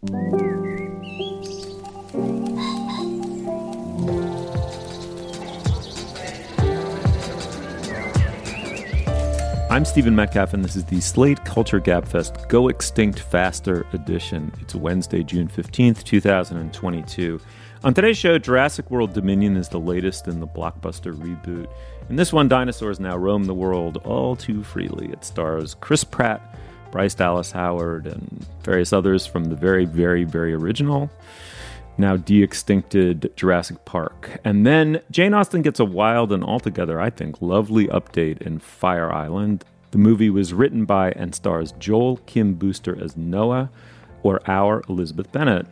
I'm Stephen Metcalf, and this is the Slate Culture Gabfest Go Extinct Faster edition. It's Wednesday, June 15th, 2022. On today's show, Jurassic World Dominion is the latest in the blockbuster reboot. In this one, dinosaurs now roam the world all too freely. It stars Chris Pratt, Bryce Dallas Howard, and various others from the very, very, very original, now de extincted Jurassic Park. And then Jane Austen gets a wild and altogether, I think, lovely update in Fire Island. The movie was written by and stars Joel Kim Booster as Noah, or our Elizabeth Bennet.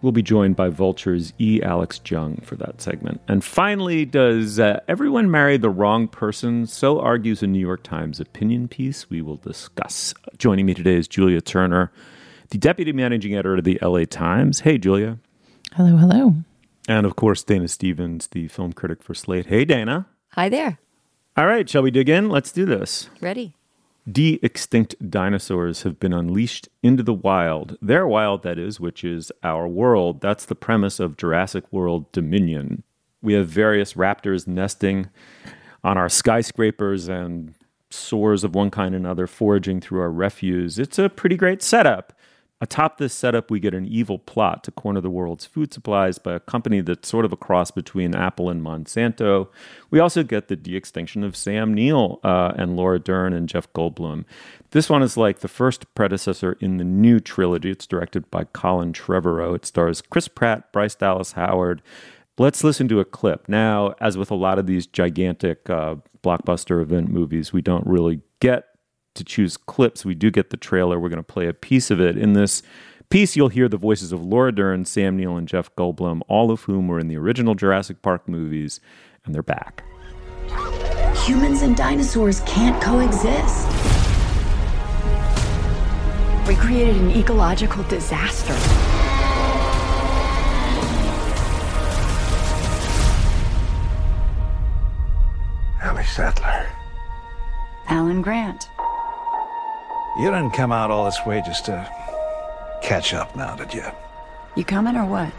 We'll be joined by Vulture's E. Alex Jung for that segment. And finally, does uh, everyone marry the wrong person? So argues a New York Times opinion piece we will discuss. Joining me today is Julia Turner, the deputy managing editor of the LA Times. Hey, Julia. Hello, hello. And of course, Dana Stevens, the film critic for Slate. Hey, Dana. Hi there. All right, shall we dig in? Let's do this. Ready? De extinct dinosaurs have been unleashed into the wild. Their wild, that is, which is our world. That's the premise of Jurassic World Dominion. We have various raptors nesting on our skyscrapers and soars of one kind and another foraging through our refuse. It's a pretty great setup. Atop this setup, we get an evil plot to corner the world's food supplies by a company that's sort of a cross between Apple and Monsanto. We also get the de extinction of Sam Neill uh, and Laura Dern and Jeff Goldblum. This one is like the first predecessor in the new trilogy. It's directed by Colin Trevorrow. It stars Chris Pratt, Bryce Dallas Howard. Let's listen to a clip. Now, as with a lot of these gigantic uh, blockbuster event movies, we don't really get to choose clips, we do get the trailer. We're going to play a piece of it. In this piece, you'll hear the voices of Laura Dern, Sam Neill, and Jeff Goldblum, all of whom were in the original Jurassic Park movies, and they're back. Humans and dinosaurs can't coexist. We created an ecological disaster. Ellie Sattler. Alan Grant. You didn't come out all this way just to catch up now, did you? You coming or what?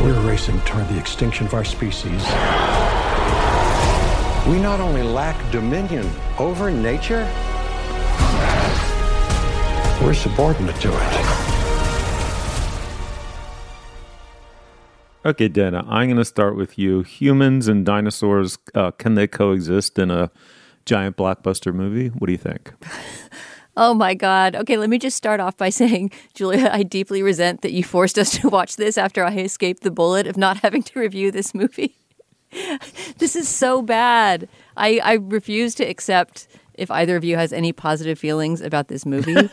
We're racing toward the extinction of our species. We not only lack dominion over nature, we're subordinate to it. Okay, Dana, I'm going to start with you. Humans and dinosaurs, uh, can they coexist in a giant blockbuster movie? What do you think? Oh my God. Okay, let me just start off by saying, Julia, I deeply resent that you forced us to watch this after I escaped the bullet of not having to review this movie. this is so bad. I, I refuse to accept if either of you has any positive feelings about this movie.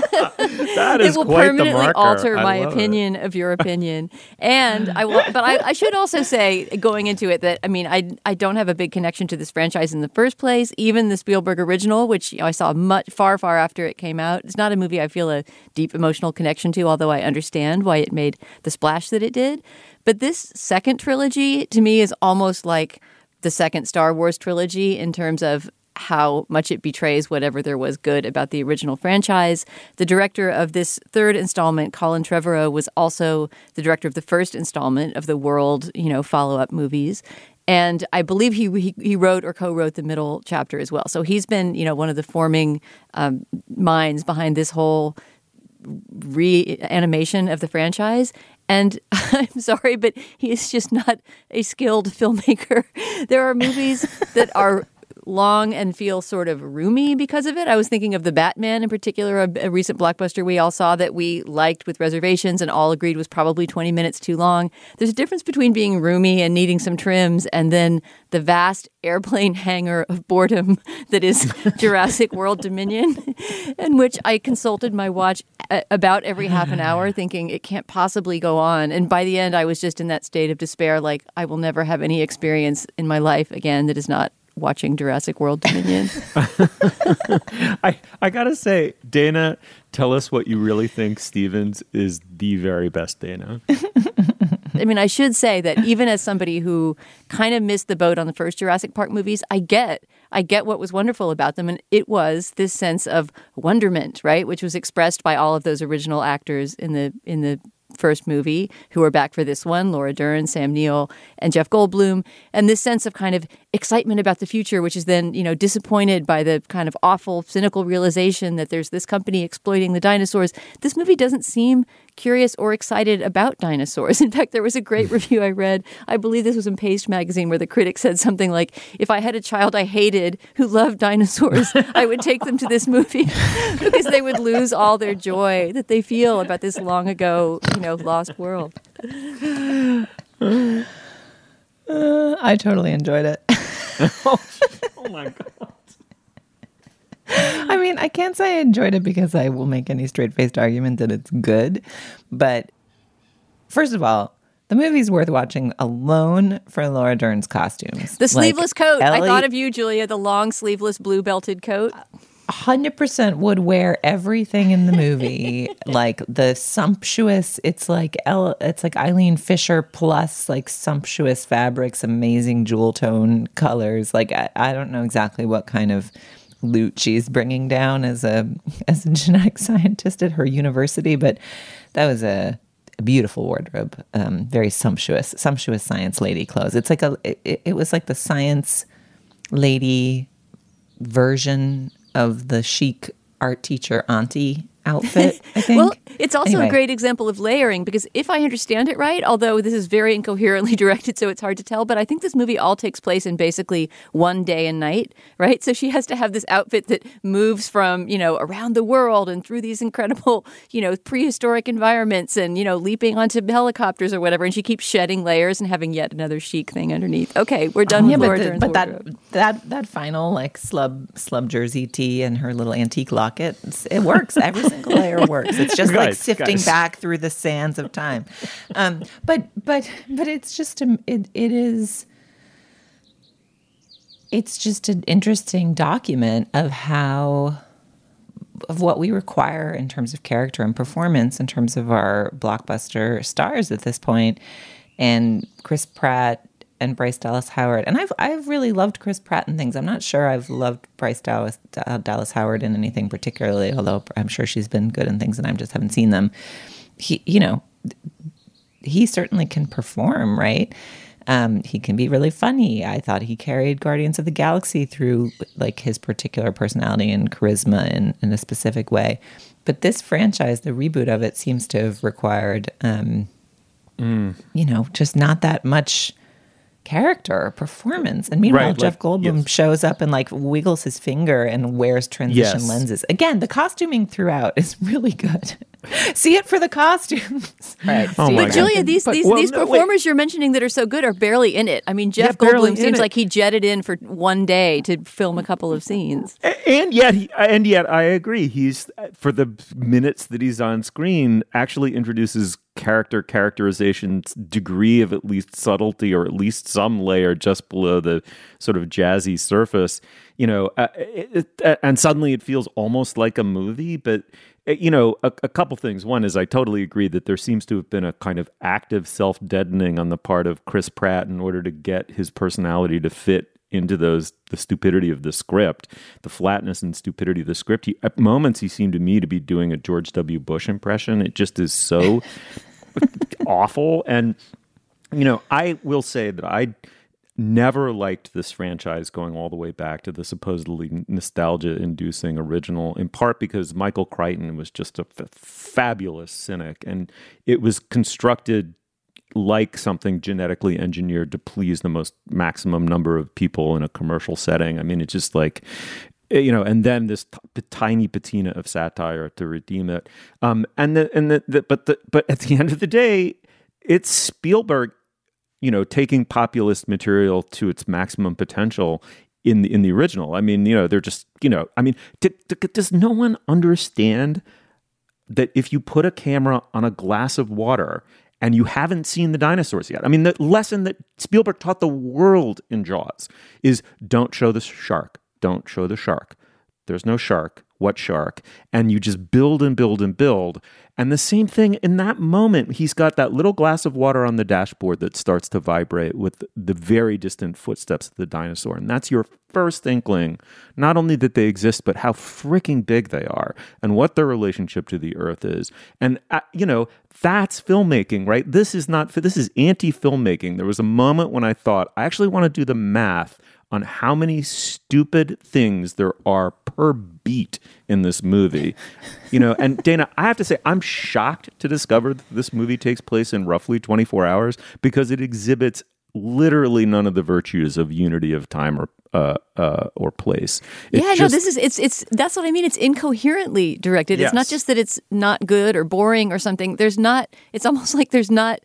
That is it will permanently alter my opinion it. of your opinion. and I will, but I, I should also say, going into it, that I mean, I I don't have a big connection to this franchise in the first place. Even the Spielberg original, which you know, I saw much far far after it came out, it's not a movie I feel a deep emotional connection to. Although I understand why it made the splash that it did. But this second trilogy to me is almost like the second Star Wars trilogy in terms of how much it betrays whatever there was good about the original franchise. The director of this third installment, Colin Trevorrow, was also the director of the first installment of the World, you know, follow-up movies. and I believe he, he, he wrote or co-wrote the middle chapter as well. So he's been you know one of the forming um, minds behind this whole reanimation of the franchise. And I'm sorry, but he is just not a skilled filmmaker. There are movies that are long and feel sort of roomy because of it. I was thinking of the Batman in particular, a, a, recent blockbuster we all saw that we liked with reservations and all agreed was probably 20 minutes too long. There's a difference between being roomy and needing some trims and then the vast airplane hangar of boredom that is Jurassic World Dominion, in which I consulted my watch about every half an hour thinking it can't possibly go on. And by the end, I was just in that state of despair like, I will never have any experience in my life again that is not watching Jurassic World Dominion. I I gotta say, Dana, tell us what you really think Stevens is the very best Dana. I mean, I should say that even as somebody who kind of missed the boat on the first Jurassic Park movies, I get I get what was wonderful about them, and it was this sense of wonderment, right, which was expressed by all of those original actors in the in the first movie who are back for this one Laura Dern, Sam Neill, and Jeff Goldblum. And this sense of kind of excitement about the future, which is then, you know, disappointed by the kind of awful, cynical realization that there's this company exploiting the dinosaurs. This movie doesn't seem curious or excited about dinosaurs. In fact, there was a great review I read. I believe this was in Paste magazine where the critic said something like, "If I had a child I hated who loved dinosaurs, I would take them to this movie because they would lose all their joy that they feel about this long ago, you know, lost world." Uh, I totally enjoyed it. Oh, oh my god. I mean, I can't say I enjoyed it because I will make any straight faced argument that it's good. But first of all, the movie's worth watching alone for Laura Dern's costumes. The sleeveless like, coat. Ellie, I thought of you, Julia, the long sleeveless blue belted coat. Uh, 100% would wear everything in the movie like the sumptuous it's like it's like Eileen Fisher plus like sumptuous fabrics amazing jewel tone colors like I, I don't know exactly what kind of loot she's bringing down as a as a genetic scientist at her university. But that was a, a beautiful wardrobe, um, very sumptuous, sumptuous science lady clothes. It's like a it, it was like the science lady version of the chic art teacher auntie outfit. I think. well, it's also anyway. a great example of layering because if I understand it right, although this is very incoherently directed, so it's hard to tell, but I think this movie all takes place in basically one day and night, right? So she has to have this outfit that moves from you know around the world and through these incredible you know prehistoric environments and you know leaping onto helicopters or whatever, and she keeps shedding layers and having yet another chic thing underneath. Okay, we're done. Oh, yeah, with but, the, but that that that final like slub slub jersey tee and her little antique locket, it works every single layer works. It's just guys, like sifting guys. back through the sands of time. Um, but but but it's just a, it it is it's just an interesting document of how of what we require in terms of character and performance in terms of our blockbuster stars at this point and Chris Pratt and Bryce Dallas Howard. And I've I've really loved Chris Pratt and things. I'm not sure I've loved Bryce Dallas Dallas Howard in anything particularly, although I'm sure she's been good in things and I just haven't seen them. He, you know, he certainly can perform, right? Um, he can be really funny. I thought he carried Guardians of the Galaxy through like his particular personality and charisma in, in a specific way. But this franchise, the reboot of it, seems to have required, um, mm. you know, just not that much character or performance. And meanwhile, right, Jeff like, Goldblum yes. shows up and like wiggles his finger and wears transition yes. lenses. Again, the costuming throughout is really good. See it for the costumes. right. Oh but Julia, these these, well, these no, performers wait. you're mentioning that are so good are barely in it. I mean, Jeff yeah, Goldblum seems like he jetted in for one day to film a couple of scenes. And yet, he, and yet, I agree. He's uh, for the minutes that he's on screen, actually introduces character characterization's degree of at least subtlety or at least some layer just below the sort of jazzy surface you know uh, it, it, uh, and suddenly it feels almost like a movie but uh, you know a, a, couple things. One is i totally agree that there seems to have been a kind of active self-deadening on the part of chris pratt in order to get his personality to fit into those the stupidity of the script, the flatness and stupidity of the script. He, at moments, he seemed to me to be doing a George W. Bush impression. It just is so awful. And you know, I will say that I never liked this franchise going all the way back to the supposedly nostalgia inducing original, in part because Michael Crichton was just a f- fabulous cynic and it was constructed like something genetically engineered to please the most maximum number of people in a commercial setting. I mean, it's just like, eh, you know, and then this t- tiny patina of satire to redeem it. Um, and the, and the, the, but the, but at the end of the day, it's Spielberg, you know, taking populist material to its maximum potential in the in the original. I mean, you know, they're just, you know, I mean, does no one understand that if you put a camera on a glass of water and you haven't seen the dinosaurs yet. I mean, the lesson that Spielberg taught the world in Jaws is don't show the shark. Don't show the shark. There's no shark. What shark? And you just build and build and build. And the same thing in that moment, he's got that little glass of water on the dashboard that starts to vibrate with the very distant footsteps of the dinosaur. And that's your first inkling, not only that they exist, but how freaking big they are and what their relationship to the earth is. And, uh, you know, that's filmmaking, right? This is not, this is anti filmmaking. There was a moment when I thought, I actually want to do the math on how many stupid things there are per beat in this movie. You know, and Dana, I have to say, I'm shocked to discover that this movie takes place in roughly 24 hours because it exhibits literally none of the virtues of unity of time or uh, uh, or place. It yeah, just, no, this is it's it's that's what I mean. It's incoherently directed. Yes. It's not just that it's not good or boring or something. There's not. It's almost like there's not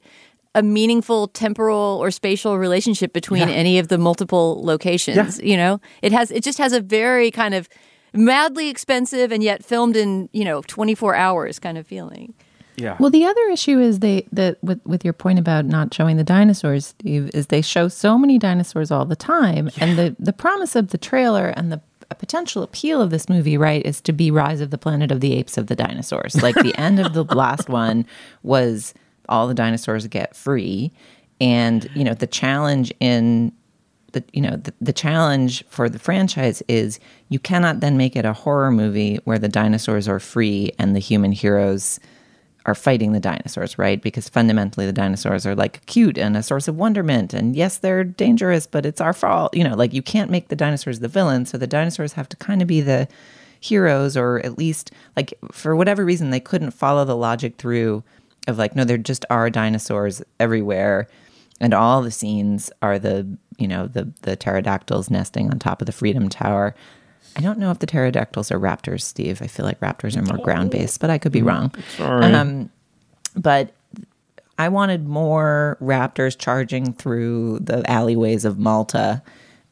a meaningful temporal or spatial relationship between yeah. any of the multiple locations. Yeah. You know, it has it just has a very kind of madly expensive and yet filmed in you know 24 hours kind of feeling. Yeah. Well, the other issue is they that with with your point about not showing the dinosaurs, Steve, is they show so many dinosaurs all the time, yeah. and the the promise of the trailer and the potential appeal of this movie, right, is to be Rise of the Planet of the Apes of the dinosaurs. Like the end of the last one was all the dinosaurs get free. And, you know, the challenge in the you know the, the challenge for the franchise is you cannot then make it a horror movie where the dinosaurs are free and the human heroes are fighting the dinosaurs, right? Because fundamentally the dinosaurs are like cute and a source of wonderment. And yes, they're dangerous, but it's our fault. You know, like you can't make the dinosaurs the villain. So the dinosaurs have to kind of be the heroes, or at least like for whatever reason, they couldn't follow the logic through of like, no, there just are dinosaurs everywhere. And all the scenes are the, you know, the the pterodactyls nesting on top of the Freedom Tower. I don't know if the pterodactyls are raptors, Steve. I feel like raptors are more ground based, but I could be mm, wrong. Sorry. Um, but I wanted more raptors charging through the alleyways of Malta.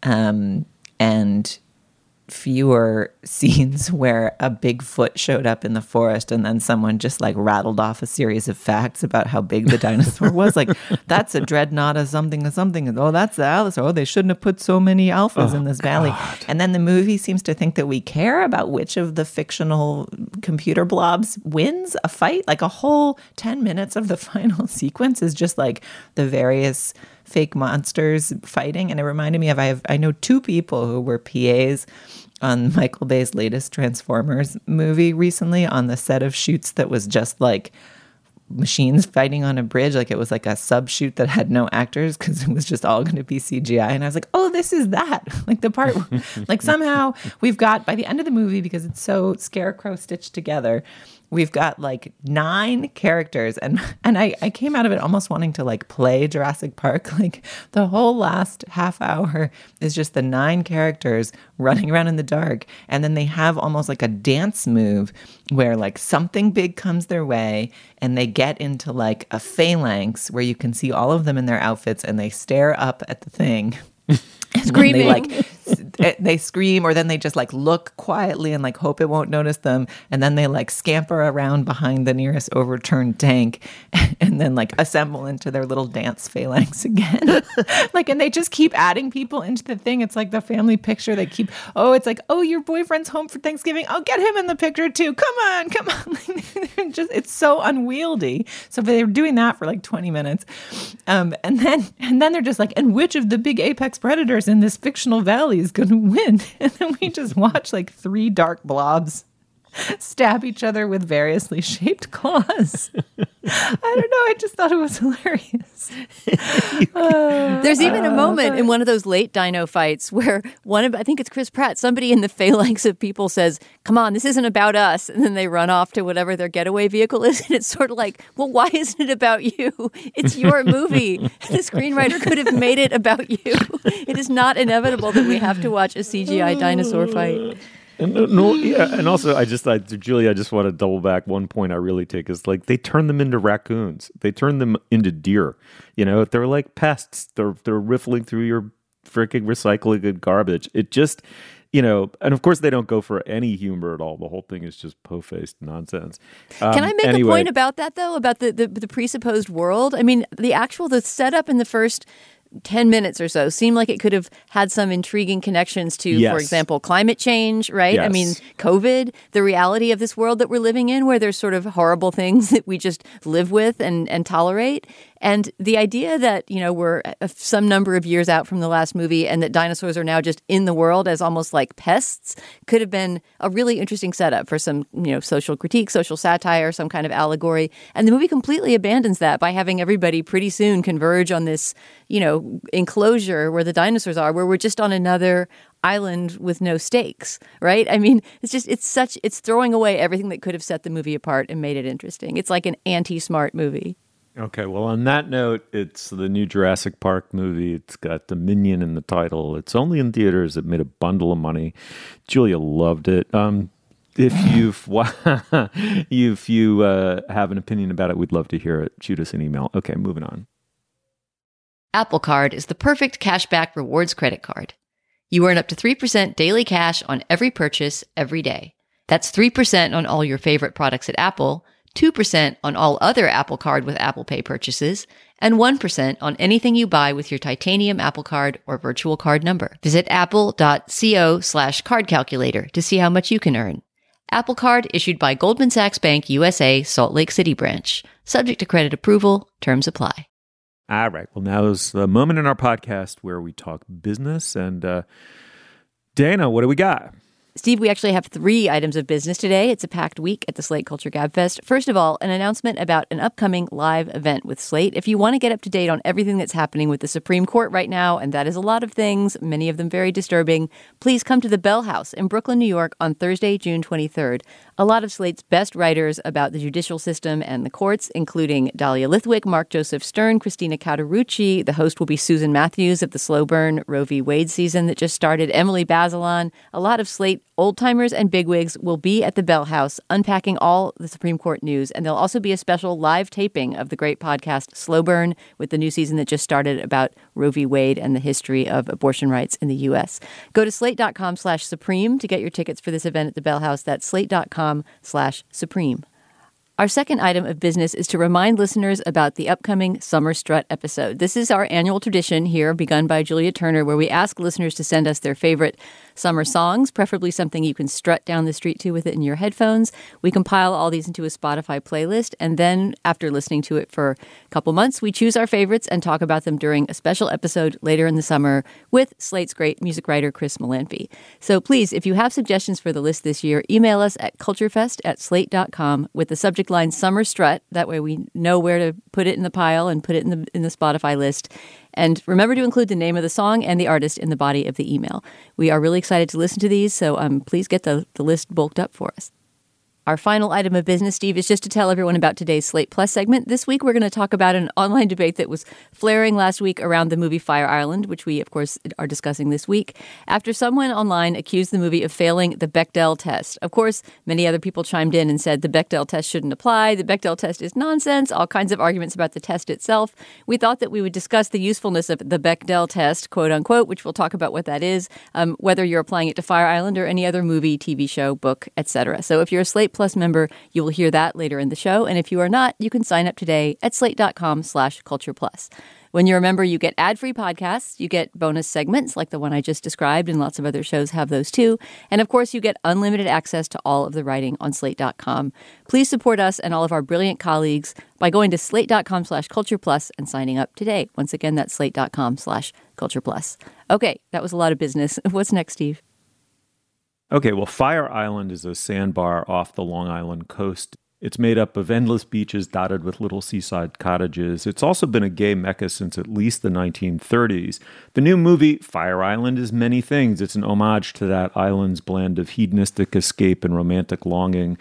Um, and fewer scenes where a Bigfoot showed up in the forest and then someone just like rattled off a series of facts about how big the dinosaur was. Like, that's a dreadnought of something or something. Oh, that's the allosaur. Oh, they shouldn't have put so many alphas oh, in this valley. God. And then the movie seems to think that we care about which of the fictional computer blobs wins a fight. Like, a whole 10 minutes of the final sequence is just like the various fake monsters fighting. And it reminded me of I have I know two people who were PAs on Michael Bay's latest Transformers movie recently on the set of shoots that was just like machines fighting on a bridge. Like it was like a sub shoot that had no actors because it was just all going to be CGI. And I was like, oh, this is that. Like the part, like somehow we've got by the end of the movie because it's so scarecrow stitched together we've got like nine characters and and I, I came out of it almost wanting to like play Jurassic Park. Like the whole last half hour is just the nine characters running around in the dark. And then they have almost like a dance move where like something big comes their way and they get into like a phalanx where you can see all of them in their outfits and they stare up at the thing. screaming they like Eh, they scream or then they just like look quietly and like hope it won't notice them. And then they like scamper around behind the nearest overturned tank and then like assemble into their little dance phalanx again. Like and they just keep adding people into the thing. It's like the family picture they keep oh it's like oh your boyfriend's home for thanksgiving. I'll get him in the picture too. Come on come on. Just it's so unwieldy. So they're doing that for like 20 minutes. Um, and then and then they're just like and which of the big apex predators in this fictional valley is going to win. And then we just watch like three dark blobs stab each other with variously shaped claws. I don't know. I just thought it was hilarious. Uh, There's even a uh, moment in one of those late dino fights where one of, I think it's Chris Pratt, somebody in the phalanx of people says, Come on, this isn't about us. And then they run off to whatever their getaway vehicle is. And it's sort of like, Well, why isn't it about you? It's your movie. the screenwriter could have made it about you. It is not inevitable that we have to watch a CGI dinosaur fight. And no, yeah, and also I just, I, Julie, I just want to double back. One point I really take is like they turn them into raccoons. They turn them into deer. You know, they're like pests. They're they're riffling through your freaking recycling and garbage. It just, you know, and of course they don't go for any humor at all. The whole thing is just po-faced nonsense. Um, Can I make anyway. a point about that though? About the, the the presupposed world? I mean, the actual the setup in the first 10 minutes or so seemed like it could have had some intriguing connections to, yes. for example, climate change, right? Yes. I mean, COVID, the reality of this world that we're living in, where there's sort of horrible things that we just live with and, and tolerate. And the idea that, you know, we're some number of years out from the last movie and that dinosaurs are now just in the world as almost like pests could have been a really interesting setup for some, you know, social critique, social satire, some kind of allegory. And the movie completely abandons that by having everybody pretty soon converge on this, you know, enclosure where the dinosaurs are, where we're just on another island with no stakes, right? I mean, it's just it's such it's throwing away everything that could have set the movie apart and made it interesting. It's like an anti-smart movie. Okay, well, on that note, it's the new Jurassic Park movie. It's got Dominion in the title. It's only in theaters. It made a bundle of money. Julia loved it. Um, if you've if you uh, have an opinion about it, we'd love to hear it. Shoot us an email. Okay, moving on. Apple Card is the perfect cashback rewards credit card. You earn up to 3% daily cash on every purchase every day. That's 3% on all your favorite products at Apple 2% on all other Apple Card with Apple Pay purchases, and 1% on anything you buy with your titanium Apple Card or virtual card number. Visit apple.co slash card calculator to see how much you can earn. Apple Card issued by Goldman Sachs Bank USA, Salt Lake City branch. Subject to credit approval, terms apply. All right. Well, now is the moment in our podcast where we talk business. And uh, Dana, what do we got? Steve, we actually have three items of business today. It's a packed week at the Slate Culture Gabfest. First of all, an announcement about an upcoming live event with Slate. If you want to get up to date on everything that's happening with the Supreme Court right now, and that is a lot of things, many of them very disturbing, please come to the Bell House in Brooklyn, New York on Thursday, June 23rd. A lot of Slate's best writers about the judicial system and the courts, including Dahlia Lithwick, Mark Joseph Stern, Christina Cauterucci. The host will be Susan Matthews of the slow burn Roe v. Wade season that just started, Emily Bazelon. A lot of Slate old timers and bigwigs will be at the Bell House unpacking all the Supreme Court news. And there'll also be a special live taping of the great podcast Slow Burn with the new season that just started about Roe v. Wade and the history of abortion rights in the U.S. Go to slate.com slash supreme to get your tickets for this event at the Bell House. That's slate.com slash supreme. Our second item of business is to remind listeners about the upcoming Summer Strut episode. This is our annual tradition here, begun by Julia Turner, where we ask listeners to send us their favorite summer songs, preferably something you can strut down the street to with it in your headphones. We compile all these into a Spotify playlist, and then after listening to it for a couple months, we choose our favorites and talk about them during a special episode later in the summer with Slate's great music writer Chris Molanphy. So please, if you have suggestions for the list this year, email us at culturefest at slate.com with the subject line Summer Strut. That way we know where to put it in the pile and put it in the in the Spotify list. And remember to include the name of the song and the artist in the body of the email. We are really excited to listen to these, so um, please get the, the list bulked up for us. Our final item of business, Steve, is just to tell everyone about today's Slate Plus segment. This week, we're going to talk about an online debate that was flaring last week around the movie Fire Island, which we, of course, are discussing this week, after someone online accused the movie of failing the Bechdel test. Of course, many other people chimed in and said the Bechdel test shouldn't apply, the Bechdel test is nonsense, all kinds of arguments about the test itself. We thought that we would discuss the usefulness of the Bechdel test, quote unquote, which we'll talk about what that is, um, whether you're applying it to Fire Island or any other movie, TV show, book, etc. So if you're a Slate Plus member, you will hear that later in the show. And if you are not, you can sign up today at slate.com slash culture plus. When you're a member, you get ad free podcasts, you get bonus segments like the one I just described, and lots of other shows have those too. And of course, you get unlimited access to all of the writing on slate.com. Please support us and all of our brilliant colleagues by going to slate.com slash culture plus and signing up today. Once again, that's slate.com slash culture plus. Okay, that was a lot of business. What's next, Steve? Okay, well, Fire Island is a sandbar off the Long Island coast. It's made up of endless beaches dotted with little seaside cottages. It's also been a gay mecca since at least the 1930s. The new movie, Fire Island, is many things. It's an homage to that island's blend of hedonistic escape and romantic longing,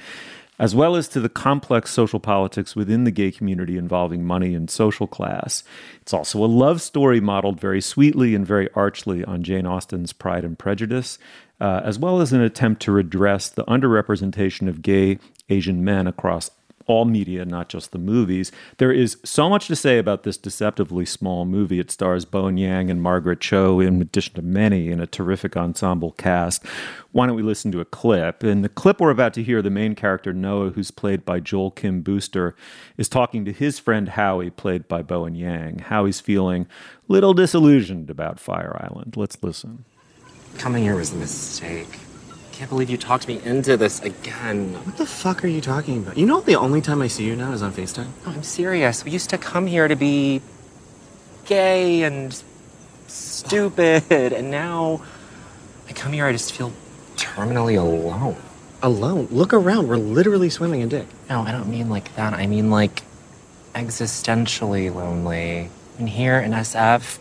as well as to the complex social politics within the gay community involving money and social class. It's also a love story modeled very sweetly and very archly on Jane Austen's Pride and Prejudice, uh, as well as an attempt to redress the underrepresentation of gay Asian men across all media, not just the movies. There is so much to say about this deceptively small movie. It stars Bowen Yang and Margaret Cho, in addition to many in a terrific ensemble cast. Why don't we listen to a clip? In the clip we're about to hear, the main character, Noah, who's played by Joel Kim Booster, is talking to his friend Howie, played by Bowen Yang. Howie's feeling a little disillusioned about Fire Island. Let's listen. Coming here was a mistake. I can't believe you talked me into this again. What the fuck are you talking about? You know the only time I see you now is on FaceTime? No, I'm serious. We used to come here to be gay and stupid, and now I come here, I just feel terminally alone. Alone? Look around. We're literally swimming in dick. No, I don't mean like that. I mean like existentially lonely. And here in SF,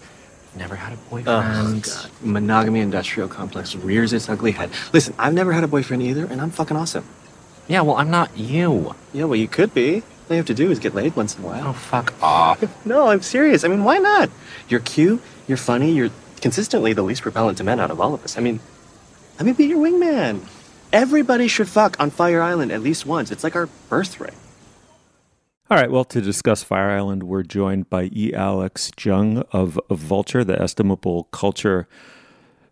Never had a boyfriend. Oh, God. Monogamy industrial complex rears its ugly head. Listen, I've never had a boyfriend either, and I'm fucking awesome. Yeah, well, I'm not you. Yeah, well, you could be. All you have to do is get laid once in a while. Oh, fuck off. no, I'm serious. I mean, why not? You're cute, you're funny, you're consistently the least repellent to men out of all of us. I mean, let me be your wingman. Everybody should fuck on Fire Island at least once. It's like our birthright. All right. Well, to discuss Fire Island, we're joined by E. Alex Jung of, of Vulture, the estimable culture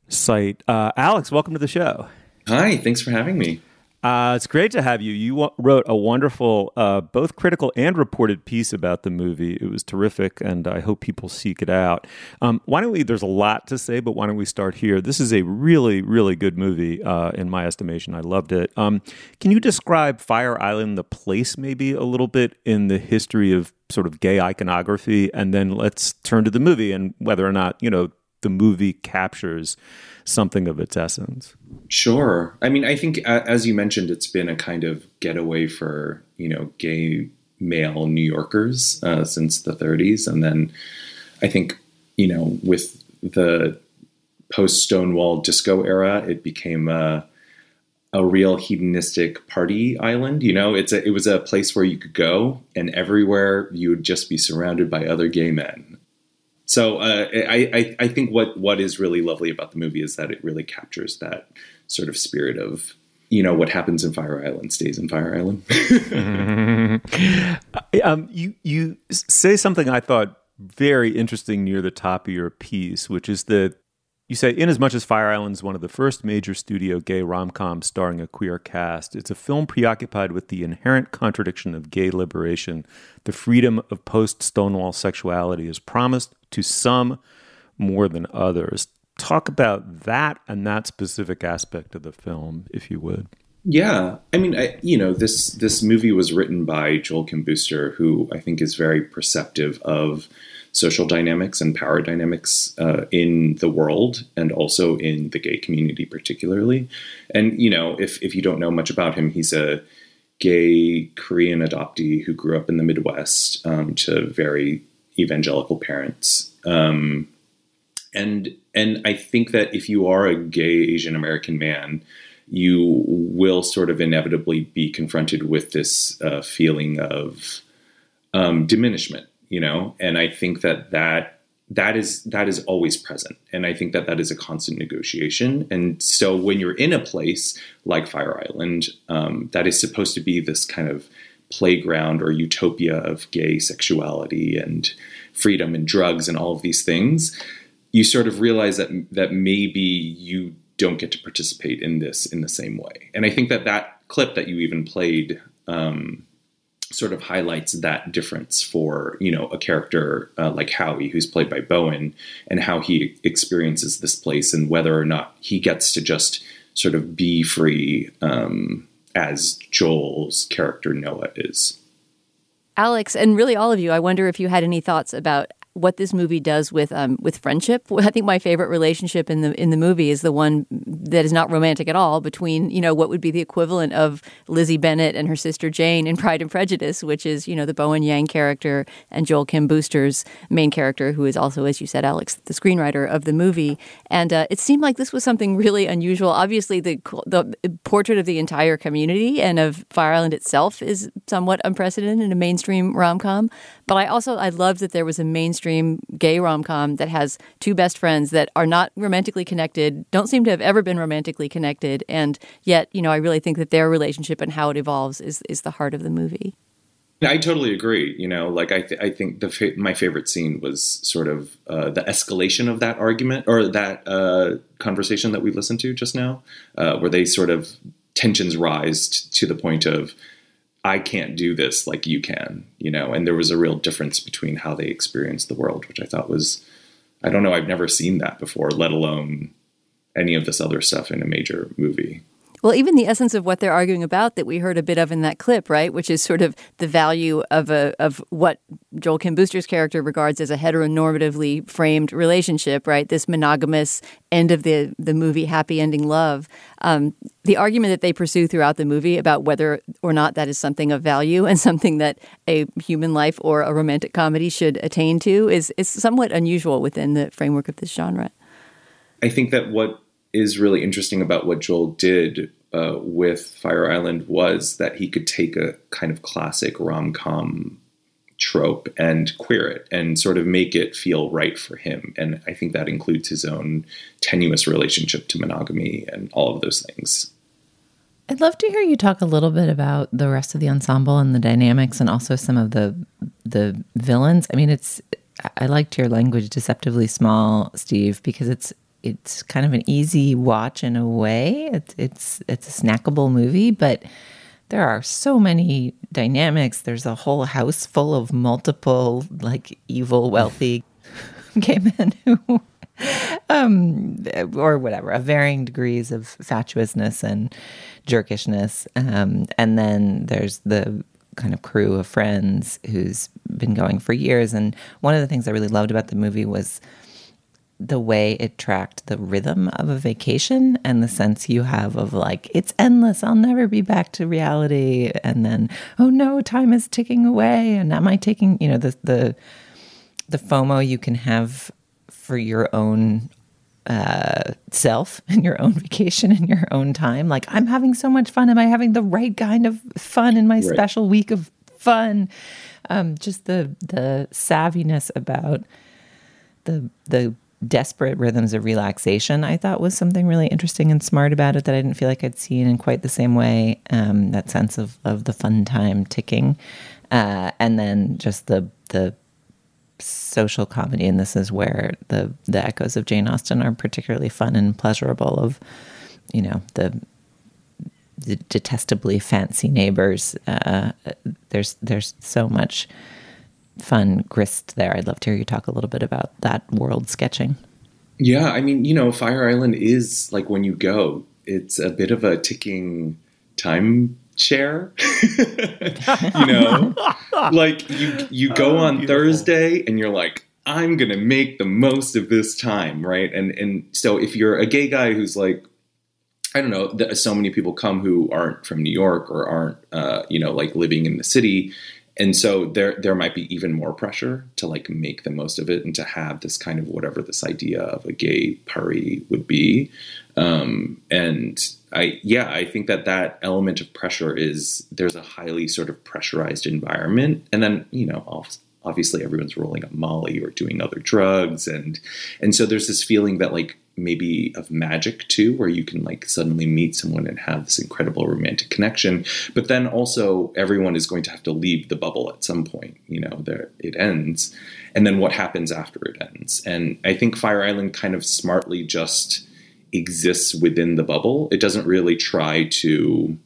site. Uh, Alex, welcome to the show. Hi. Thanks for having me. Uh, it's great to have you. You wrote a wonderful, uh, both critical and reported piece about the movie. It was terrific, and I hope people seek it out. Um, why don't we? There's a lot to say, but why don't we start here? This is a really, really good movie, uh, in my estimation. I loved it. Um, can you describe Fire Island, the place, maybe a little bit in the history of sort of gay iconography, and then let's turn to the movie and whether or not you know the movie captures something of its essence. Sure. I mean, I think as you mentioned, it's been a kind of getaway for you know gay male New Yorkers uh, since the 30s, and then I think you know with the post Stonewall disco era, it became a a real hedonistic party island. You know, it's a, it was a place where you could go, and everywhere you would just be surrounded by other gay men so uh, I, I, I think what what is really lovely about the movie is that it really captures that sort of spirit of you know what happens in Fire Island stays in Fire Island. um, you you say something I thought very interesting near the top of your piece, which is that you say, in as much as Fire Island is one of the first major studio gay rom coms starring a queer cast, it's a film preoccupied with the inherent contradiction of gay liberation. The freedom of post Stonewall sexuality is promised to some more than others. Talk about that and that specific aspect of the film, if you would. Yeah, I mean, I, you know, this this movie was written by Joel Kim Booster, who I think is very perceptive of social dynamics and power dynamics uh, in the world and also in the gay community particularly. And you know, if if you don't know much about him, he's a gay Korean adoptee who grew up in the Midwest um, to very evangelical parents. Um, and and I think that if you are a gay Asian American man, you will sort of inevitably be confronted with this uh, feeling of um, diminishment you know? And i think that that that is that is always present. And i think that that is a constant negotiation. And so when you're in a place like fire island um, that is supposed to be this kind of playground or utopia of gay sexuality and freedom and drugs and all of these things you sort of realize that that maybe you don't get to participate in this in the same way. And i think that that clip that you even played um, sort of highlights that difference for you know a character uh, like Howie, who's played by Bowen, and how he experiences this place and whether or not he gets to just sort of be free um, as Joel's character Noah is. Alex, and really all of you, I wonder if you had any thoughts about what this movie does with um, with friendship. I think my favorite relationship in the in the movie is the one that is not romantic at all between you know what would be the equivalent of Lizzie Bennet and her sister Jane in Pride and Prejudice, which is you know the Bowen Yang character and Joel Kim Booster's main character, who is also, as you said, Alex, the screenwriter of the movie. And uh, it seemed like this was something really unusual. Obviously, the the portrait of the entire community and of Fire Island itself is somewhat unprecedented in a mainstream rom com. But I also I loved that there was a mainstream gay rom com that has two best friends that are not romantically connected, don't seem to have ever been romantically connected, and yet you know I really think that their relationship and how it evolves is is the heart of the movie. I totally agree. You know, like I, th- I think the fa- my favorite scene was sort of uh, the escalation of that argument or that uh, conversation that we listened to just now, uh, where they sort of tensions rise t- to the point of I can't do this like you can, you know, and there was a real difference between how they experienced the world, which I thought was, I don't know, I've never seen that before, let alone any of this other stuff in a major movie. Well, even the essence of what they're arguing about that we heard a bit of in that clip, right, which is sort of the value of a of what Joel Kim Booster's character regards as a heteronormatively framed relationship, right? This monogamous end of the the movie, happy ending love. Um, the argument that they pursue throughout the movie about whether or not that is something of value and something that a human life or a romantic comedy should attain to is is somewhat unusual within the framework of this genre. I think that what is really interesting about what Joel did uh, with Fire Island was that he could take a kind of classic rom com trope and queer it and sort of make it feel right for him. And I think that includes his own tenuous relationship to monogamy and all of those things. I'd love to hear you talk a little bit about the rest of the ensemble and the dynamics and also some of the the villains. I mean, it's I liked your language deceptively small, Steve, because it's it's kind of an easy watch in a way. It's it's it's a snackable movie, but there are so many dynamics. There's a whole house full of multiple like evil, wealthy gay men who um or whatever, of varying degrees of fatuousness and jerkishness. Um, and then there's the kind of crew of friends who's been going for years. And one of the things I really loved about the movie was the way it tracked the rhythm of a vacation and the sense you have of like it's endless i'll never be back to reality. And then oh no time is ticking away. And am i taking you know the the the fomo you can have for your own uh, self and your own vacation and your own time. Like i'm having so much fun. Am i having the right kind of fun in my right. special week of fun? Um, just the the savviness about the the desperate rhythms of relaxation, I thought was something really interesting and smart about it that I didn't feel like I'd seen in quite the same way. Um, that sense of, of the fun time ticking. Uh, and then just the the social comedy, and this is where the the echoes of Jane Austen are particularly fun and pleasurable. Of you know the, the detestably fancy neighbors. Uh, there's there's so much fun grist there. I'd love to hear you talk a little bit about that world sketching. Yeah, I mean, you know, Fire Island is like when you go, it's a bit of a ticking time chair. you know, like you you go oh, on beautiful. Thursday and you're like, I'm gonna make the most of this time, right? And and so if you're a gay guy who's like, I don't know, so many people come who aren't from New York or aren't, uh, you know, like living in the city, and so there there might be even more pressure to like make the most of it and to have this kind of whatever this idea of a gay party would be. Um, and i yeah i think that that element of pressure is there's a highly sort of pressurized environment. And then you know obviously everyone's rolling up molly or doing other drugs. And and so there's this feeling that like maybe of magic too, where you can like suddenly meet someone and have this incredible romantic connection. But then also everyone is going to have to leave the bubble at some point. You know, there it ends, and then what happens after it ends? And I think Fire Island kind of smartly just exists within the bubble. It doesn't really try to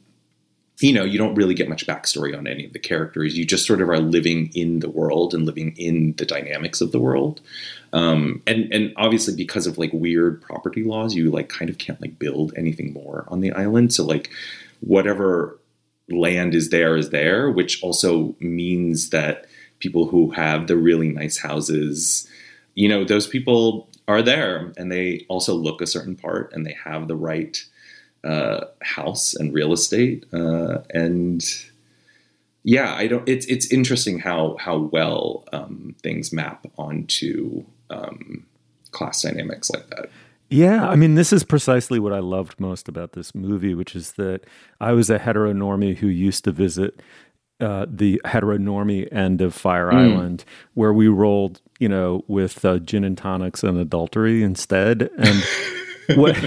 you know, you don't really get much backstory on any of the characters. You just sort of are living in the world and living in the dynamics of the world. Um, and and obviously because of like weird property laws, you like kind of can't like build anything more on the island. So like whatever land is there is there, which also means that people who have the really nice houses. You know, those people are there and they also look a certain part and they have the right uh, house and real estate. Uh, and yeah, I don't. It's it's interesting how how well um, things map onto um, class dynamics like that. Yeah, I mean, this is precisely what I loved most about this movie, which is that I was a heteronormie who used to visit uh, the heteronormie end of Fire mm. Island, where we rolled, you know, with uh, gin and tonics and adultery instead, and. what,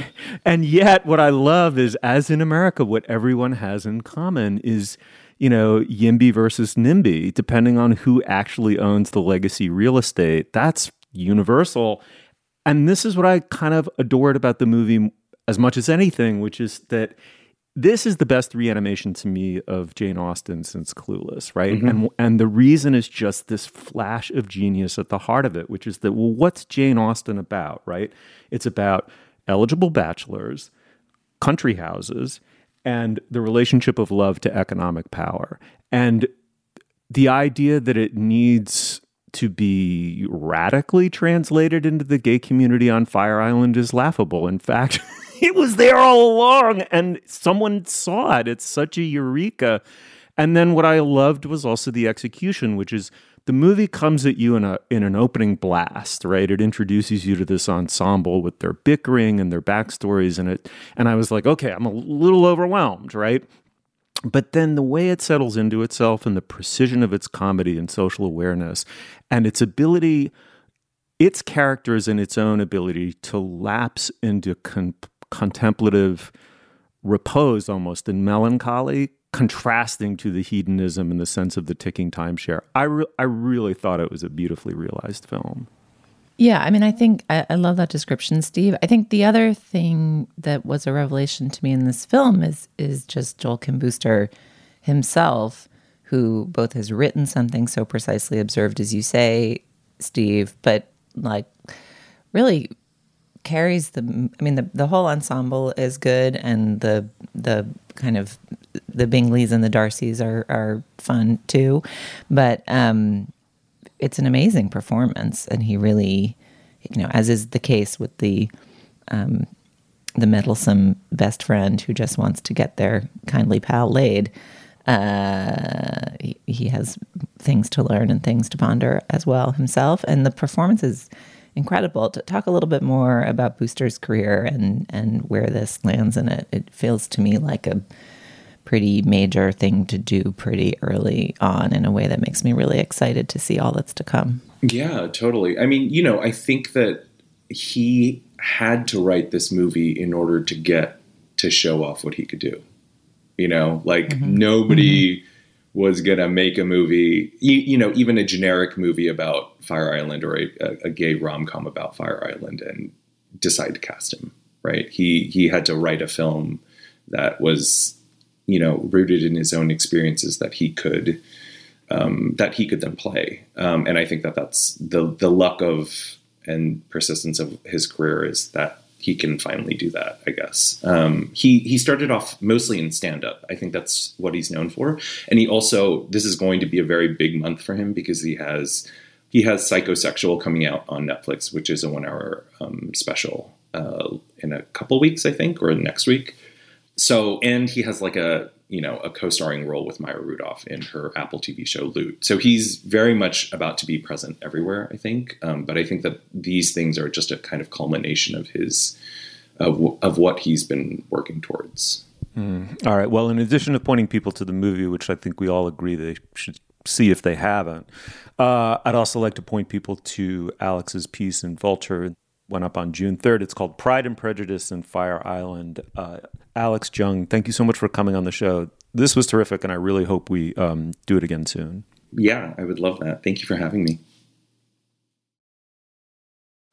and yet, what I love is, as in America, what everyone has in common is, you know, YIMBY versus NIMBY, depending on who actually owns the legacy real estate. That's universal. And this is what I kind of adored about the movie as much as anything, which is that this is the best reanimation to me of Jane Austen since Clueless, right? Mm-hmm. And and the reason is just this flash of genius at the heart of it, which is that well, what's Jane Austen about, right? It's about eligible bachelors, country houses, and the relationship of love to economic power. And the idea that it needs to be radically translated into the gay community on Fire Island is laughable. In fact, it was there all along and someone saw it. It's such a eureka. And then what I loved was also the execution, which is the movie comes at you in a in an opening blast, right? It introduces you to this ensemble with their bickering and their backstories and it and I was like, okay, I'm a little overwhelmed, right? But then the way it settles into itself and the precision of its comedy and social awareness and its ability its characters and its own ability to lapse into con- contemplative repose almost and melancholy contrasting to the hedonism and the sense of the ticking timeshare. I re- I really thought it was a beautifully realized film. Yeah, I mean, I think I, I, love that description, Steve. I think the other thing that was a revelation to me in this film is is just Joel Kim Booster himself, who both has written something so precisely observed as you say, Steve, but like really carries the I mean the the whole ensemble is good and the the kind of the Bingleys and the Darcys are are fun too. But um it's an amazing performance and he really you know, as is the case with the um the meddlesome best friend who just wants to get their kindly pal laid. Uh, he, he has things to learn and things to ponder as well himself, and the performance is incredible. To talk a little bit more about Booster's career and and where this lands in it, it feels to me like a pretty major thing to do pretty early on in a way that makes me really excited to see all that's to come. Yeah, totally. I mean, you know, I think that he had to write this movie in order to get to show off what he could do. You know, like mm-hmm. nobody mm-hmm was going to make a movie, you, you, know, even a generic movie about Fire Island or a, a gay rom com about Fire Island and decide to cast him, right? He, he had to write a film that was, you know, rooted in his own experiences that he could, um, that he could then play. Um, and I think that that's the, the luck of and persistence of his career is that he can finally do that. I guess um, he he started off mostly in stand up. I think that's what he's known for, and he also this is going to be a very big month for him because he has he has Psychosexual coming out on Netflix, which is a one hour um, special uh, in a couple weeks, I think, or next week. So and he has like a you know, a co-starring role with Maya Rudolph in her Apple TV show Loot. So he's very much about to be present everywhere, I think. Um, but I think that these things are just a kind of culmination of his of, of what he's been working towards. Mm. All right. Well, in addition to pointing people to the movie, which I think we all agree they should see if they haven't, uh, I'd also like to point people to Alex's piece in Vulture went up on June 3rd. It's called Pride and Prejudice in Fire Island. Uh, Alex Jung, thank you so much for coming on the show. This was terrific, and I really hope we um, do it again soon. Yeah, I would love that. Thank you for having me.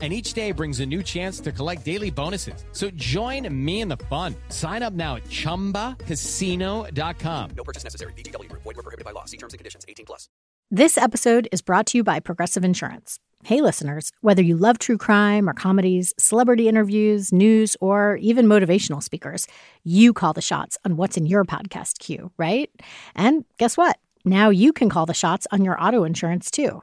and each day brings a new chance to collect daily bonuses. So join me in the fun. Sign up now at chumbacasino.com. No purchase necessary. VGW Group. Void were prohibited by law. See terms and conditions. 18 plus. This episode is brought to you by Progressive Insurance. Hey, listeners, whether you love true crime or comedies, celebrity interviews, news, or even motivational speakers, you call the shots on what's in your podcast queue, right? And guess what? Now you can call the shots on your auto insurance too.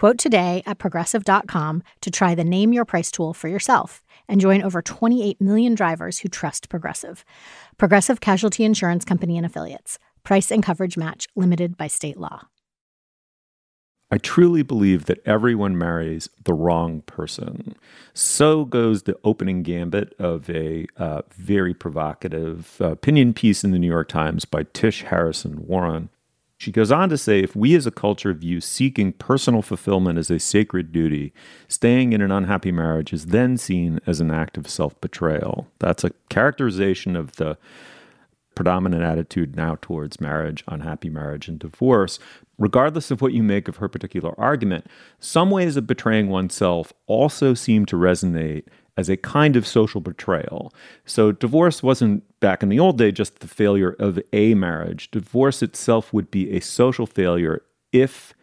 Quote today at progressive.com to try the Name Your Price tool for yourself and join over 28 million drivers who trust Progressive. Progressive Casualty Insurance Company and Affiliates. Price and coverage match limited by state law. I truly believe that everyone marries the wrong person. So goes the opening gambit of a uh, very provocative uh, opinion piece in the New York Times by Tish Harrison Warren. She goes on to say if we as a culture view seeking personal fulfillment as a sacred duty, staying in an unhappy marriage is then seen as an act of self betrayal. That's a characterization of the predominant attitude now towards marriage, unhappy marriage, and divorce. Regardless of what you make of her particular argument, some ways of betraying oneself also seem to resonate as a kind of social betrayal. So, divorce wasn't back in the old day just the failure of a marriage. Divorce itself would be a social failure if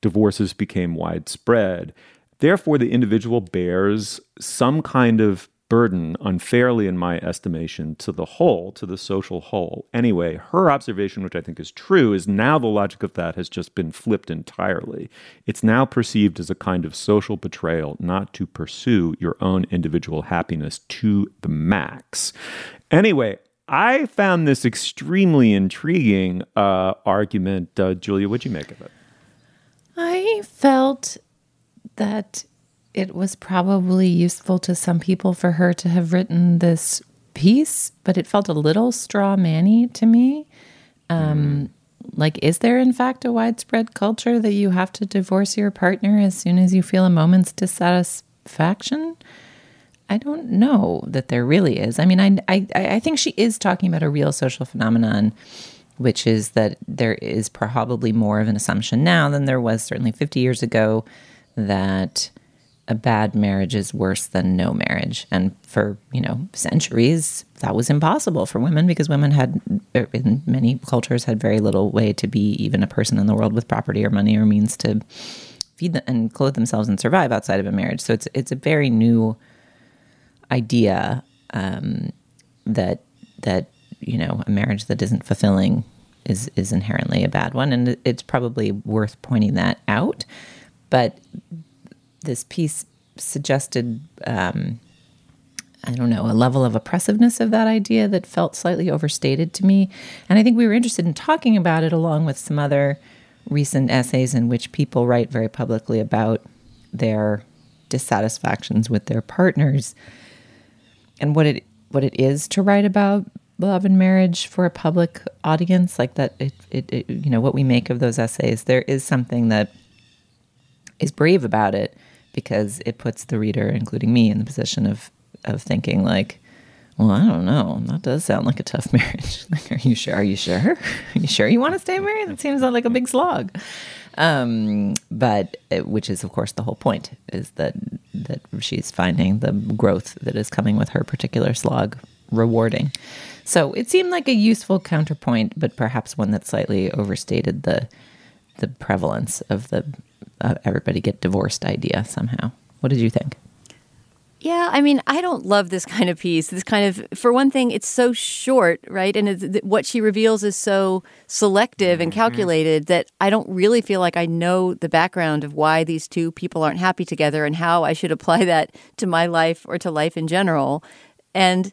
divorces became widespread. Therefore, the individual bears some kind of burden unfairly, in my estimation, to the whole, to the social whole. Anyway, her observation, which I think is true, is now the logic of that has just been flipped entirely. It's now perceived as a kind of social betrayal not to pursue your own individual happiness to the max. Anyway, I found this extremely intriguing uh, argument. Uh, Julia, what'd you make of it? I felt that it was probably useful to some people for her to have written this piece, but it felt a little straw manny to me. Um, like, is there in fact a widespread culture that you have to divorce your partner as soon as you feel a moment's dissatisfaction? I don't know that there really is. I mean, I, I, I think she is talking about a real social phenomenon, which is that there is probably more of an assumption now than there was certainly 50 years ago that a bad marriage is worse than no marriage. And for, you know, centuries, that was impossible for women because women had, in many cultures, had very little way to be even a person in the world with property or money or means to feed them and clothe themselves and survive outside of a marriage. So it's it's a very new idea um, that that you know a marriage that isn't fulfilling is is inherently a bad one, and it's probably worth pointing that out. But this piece suggested um, I don't know, a level of oppressiveness of that idea that felt slightly overstated to me. And I think we were interested in talking about it along with some other recent essays in which people write very publicly about their dissatisfactions with their partners and what it what it is to write about love and marriage for a public audience like that it, it, it you know what we make of those essays there is something that is brave about it because it puts the reader, including me, in the position of of thinking like, well, I don't know. That does sound like a tough marriage. are you sure? Are you sure? Are you sure you want to stay married? That seems like a big slog. Um, but it, which is, of course, the whole point is that that she's finding the growth that is coming with her particular slog rewarding. So it seemed like a useful counterpoint, but perhaps one that slightly overstated the the prevalence of the uh, everybody get divorced idea somehow. What did you think? Yeah, I mean, I don't love this kind of piece. This kind of, for one thing, it's so short, right? And what she reveals is so selective and mm-hmm. calculated that I don't really feel like I know the background of why these two people aren't happy together and how I should apply that to my life or to life in general. And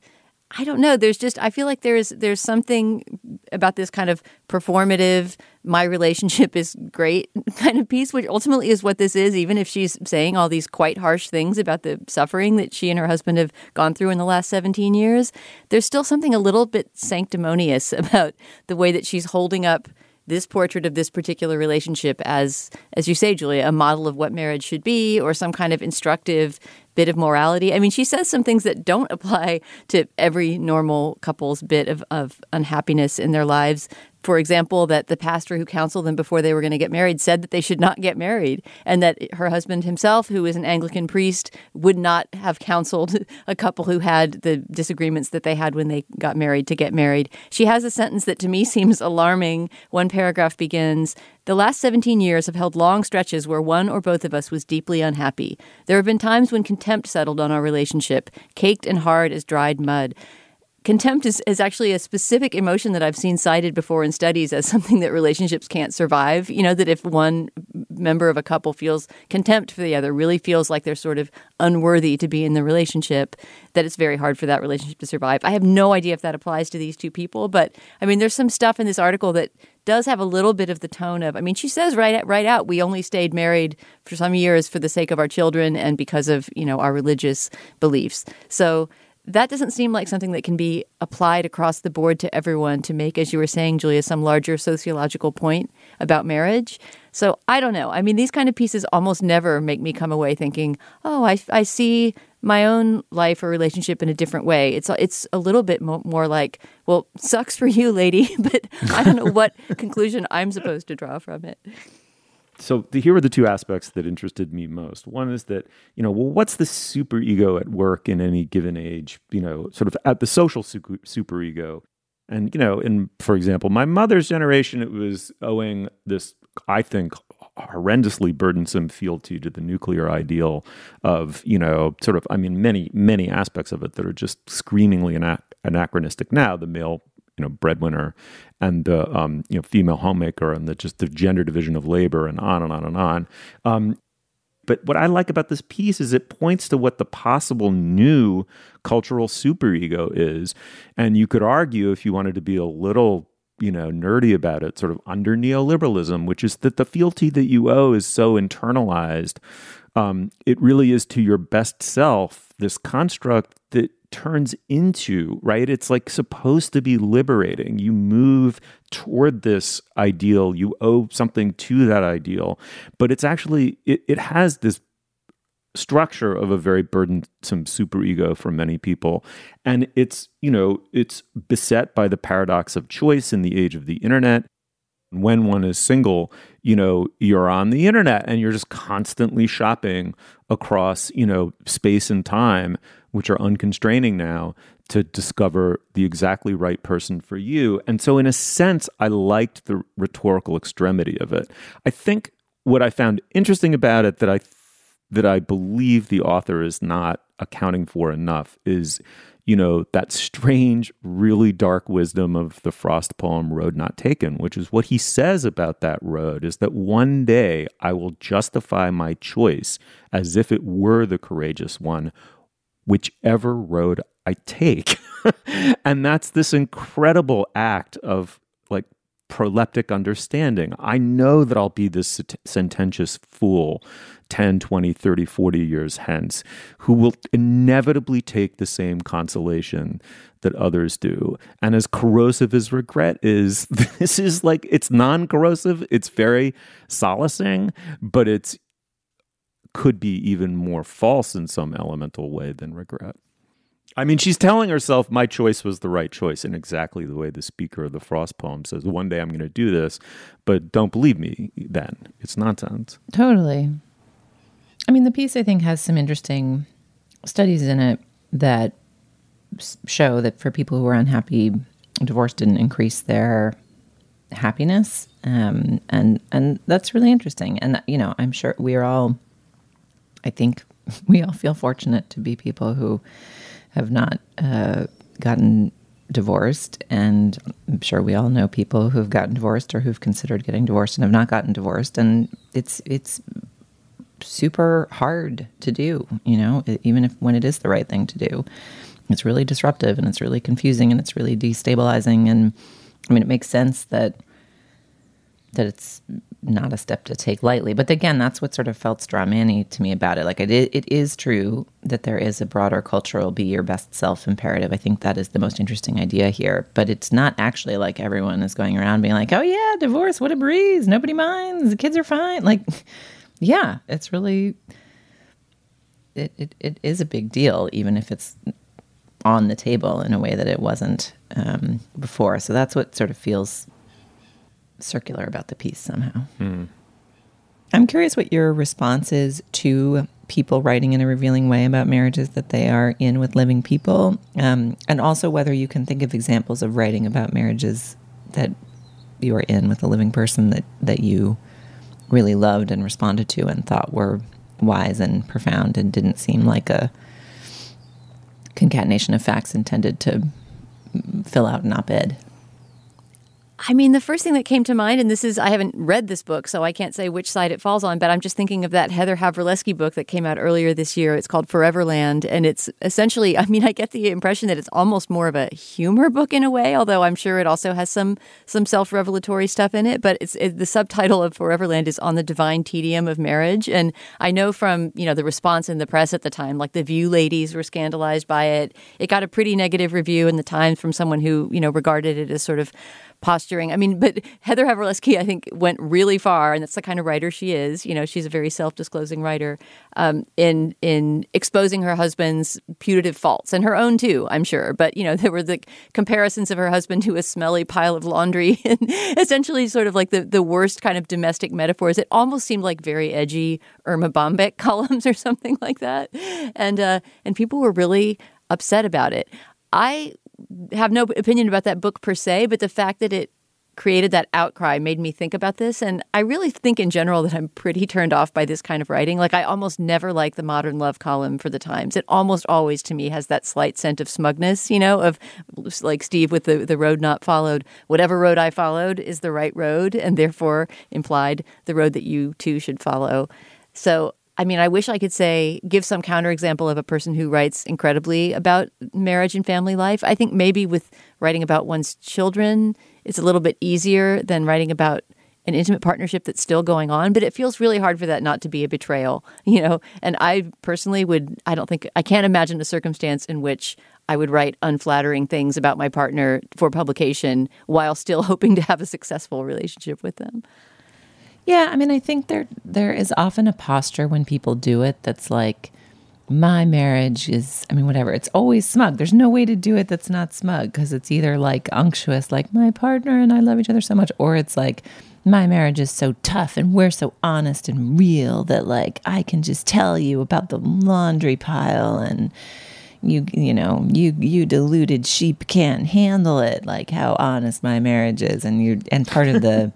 I don't know. There's just I feel like there's there's something about this kind of performative my relationship is great kind of piece, which ultimately is what this is, even if she's saying all these quite harsh things about the suffering that she and her husband have gone through in the last 17 years. There's still something a little bit sanctimonious about the way that she's holding up this portrait of this particular relationship as as you say julia a model of what marriage should be or some kind of instructive bit of morality. I mean she says some things that don't apply to every normal couple's bit of, of unhappiness in their lives for example, that the pastor who counseled them before they were going to get married said that they should not get married, and that her husband himself, who is an Anglican priest, would not have counseled a couple who had the disagreements that they had when they got married to get married. She has a sentence that to me seems alarming. One paragraph begins The last 17 years have held long stretches where one or both of us was deeply unhappy. There have been times when contempt settled on our relationship, caked and hard as dried mud. Contempt is, is actually a specific emotion that I've seen cited before in studies as something that relationships can't survive. You know, that if one member of a couple feels contempt for the other, really feels like they're sort of unworthy to be in the relationship, that it's very hard for that relationship to survive. I have no idea if that applies to these two people, but I mean, there's some stuff in this article that does have a little bit of the tone of, I mean, she says right, right out, we only stayed married for some years for the sake of our children and because of, you know, our religious beliefs. So, that doesn't seem like something that can be applied across the board to everyone to make, as you were saying, Julia, some larger sociological point about marriage. So I don't know. I mean, these kind of pieces almost never make me come away thinking, oh, I, I see my own life or relationship in a different way. It's it's a little bit mo- more like, well, sucks for you, lady, but I don't know what conclusion I'm supposed to draw from it so the, here are the two aspects that interested me most. One is that you know, well, what's the super ego at work in any given age? You know, sort of at the social super, ego, and you know, in for example, my mother's generation, it was owing this, I think, horrendously burdensome fealty to the nuclear ideal of you know, sort of, I mean, many many aspects of it that are just screamingly anachronistic now. The male you know breadwinner and the um, you know female homemaker and the just the gender division of labor and on and on and on. Um, but what I like about this piece is it points to what the possible new cultural superego is, and you could argue if you wanted to be a little you know nerdy about it, sort of under neoliberalism, which is that the fealty that you owe is so internalized. Um, it really is to your best self this construct that turns into, right? It's like supposed to be liberating. You move toward this ideal, you owe something to that ideal, but it's actually, it, it has this structure of a very burdensome superego for many people and it's you know it's beset by the paradox of choice in the age of the internet when one is single, you know, you're on the internet and you're just constantly shopping across, you know, space and time, which are unconstraining now to discover the exactly right person for you. And so in a sense, I liked the rhetorical extremity of it. I think what I found interesting about it that I that I believe the author is not accounting for enough is you know, that strange, really dark wisdom of the Frost poem Road Not Taken, which is what he says about that road is that one day I will justify my choice as if it were the courageous one, whichever road I take. and that's this incredible act of like proleptic understanding. I know that I'll be this sententious fool 10, 20, 30, 40 years hence who will inevitably take the same consolation that others do. And as corrosive as regret is, this is like it's non-corrosive, it's very solacing, but it's could be even more false in some elemental way than regret. I mean, she's telling herself my choice was the right choice in exactly the way the speaker of the Frost poem says, one day I'm going to do this, but don't believe me then. It's nonsense. Totally. I mean, the piece I think has some interesting studies in it that show that for people who are unhappy, divorce didn't increase their happiness. Um, and, and that's really interesting. And, you know, I'm sure we are all, I think we all feel fortunate to be people who, have not uh, gotten divorced. And I'm sure we all know people who've gotten divorced or who've considered getting divorced and have not gotten divorced. And it's it's super hard to do, you know, even if when it is the right thing to do. it's really disruptive and it's really confusing and it's really destabilizing. And I mean, it makes sense that that it's not a step to take lightly. But again, that's what sort of felt strawmanny to me about it. Like it, it is true that there is a broader cultural be your best self imperative. I think that is the most interesting idea here. But it's not actually like everyone is going around being like, "Oh yeah, divorce, what a breeze, nobody minds, the kids are fine." Like, yeah, it's really it, it, it is a big deal, even if it's on the table in a way that it wasn't um, before. So that's what sort of feels circular about the piece somehow. Mm. I'm curious what your response is to people writing in a revealing way about marriages that they are in with living people, um, and also whether you can think of examples of writing about marriages that you are in with a living person that, that you really loved and responded to and thought were wise and profound and didn't seem like a concatenation of facts intended to fill out an op ed. I mean, the first thing that came to mind, and this is, I haven't read this book, so I can't say which side it falls on, but I'm just thinking of that Heather Havrilesky book that came out earlier this year. It's called Foreverland. And it's essentially, I mean, I get the impression that it's almost more of a humor book in a way, although I'm sure it also has some some self revelatory stuff in it. But it's it, the subtitle of Foreverland is On the Divine Tedium of Marriage. And I know from, you know, the response in the press at the time, like the View ladies were scandalized by it. It got a pretty negative review in the Times from someone who, you know, regarded it as sort of posturing. I mean, but Heather Havrilesky, I think, went really far, and that's the kind of writer she is. You know, she's a very self-disclosing writer um, in in exposing her husband's putative faults and her own too. I'm sure, but you know, there were the comparisons of her husband to a smelly pile of laundry, and essentially, sort of like the the worst kind of domestic metaphors. It almost seemed like very edgy Erma Bombeck columns or something like that, and uh, and people were really upset about it. I have no opinion about that book per se, but the fact that it created that outcry made me think about this. And I really think in general that I'm pretty turned off by this kind of writing. Like, I almost never like the modern love column for the Times. It almost always, to me, has that slight scent of smugness, you know, of like Steve with the, the road not followed. Whatever road I followed is the right road, and therefore implied the road that you too should follow. So I mean, I wish I could say, give some counterexample of a person who writes incredibly about marriage and family life. I think maybe with writing about one's children, it's a little bit easier than writing about an intimate partnership that's still going on, but it feels really hard for that not to be a betrayal, you know? And I personally would, I don't think, I can't imagine a circumstance in which I would write unflattering things about my partner for publication while still hoping to have a successful relationship with them. Yeah, I mean, I think there there is often a posture when people do it that's like, my marriage is, I mean, whatever. It's always smug. There's no way to do it that's not smug because it's either like unctuous, like my partner and I love each other so much, or it's like my marriage is so tough and we're so honest and real that like I can just tell you about the laundry pile and you you know you you deluded sheep can't handle it like how honest my marriage is and you and part of the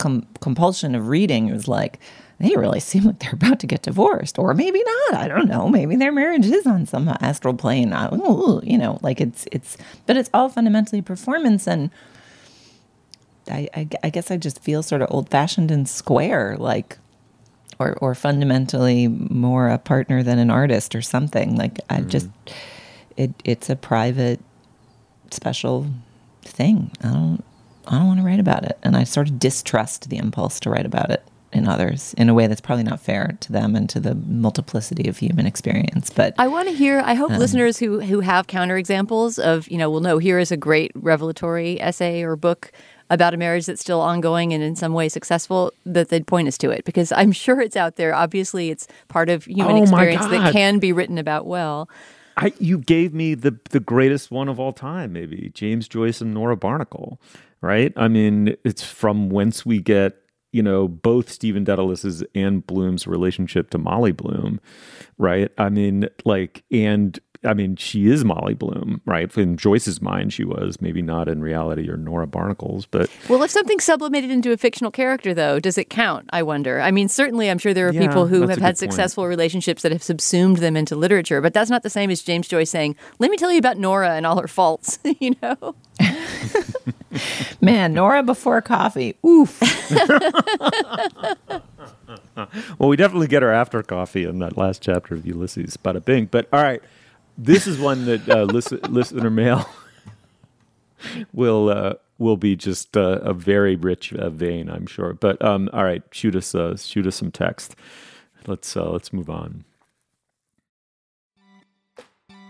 com- compulsion of reading was like they really seem like they're about to get divorced or maybe not i don't know maybe their marriage is on some astral plane Ooh, you know like it's it's but it's all fundamentally performance and I, I, I guess i just feel sort of old fashioned and square like or or fundamentally more a partner than an artist or something like i mm-hmm. just it it's a private special thing i don't I don't want to write about it. And I sort of distrust the impulse to write about it in others in a way that's probably not fair to them and to the multiplicity of human experience. But I want to hear. I hope um, listeners who who have counterexamples of you know well, no, here is a great revelatory essay or book about a marriage that's still ongoing and in some way successful that they'd point us to it because I'm sure it's out there. Obviously, it's part of human oh experience that can be written about well. I, you gave me the the greatest one of all time, maybe James Joyce and Nora Barnacle right? I mean, it's from whence we get you know both Stephen Dedalus's and Bloom's relationship to Molly Bloom, right? I mean, like, and I mean, she is Molly Bloom, right? In Joyce's mind, she was maybe not in reality or Nora Barnacle's, but well, if something's sublimated into a fictional character, though, does it count? I wonder. I mean, certainly, I'm sure there are yeah, people who have had successful point. relationships that have subsumed them into literature, but that's not the same as James Joyce saying, "Let me tell you about Nora and all her faults." you know. Man, Nora before coffee. Oof. well, we definitely get her after coffee in that last chapter of Ulysses. Bada bing. But all right. This is one that uh, listen, listener mail will uh, will be just uh, a very rich uh, vein, I'm sure. But um, all right, shoot us uh, shoot us some text. Let's uh, let's move on.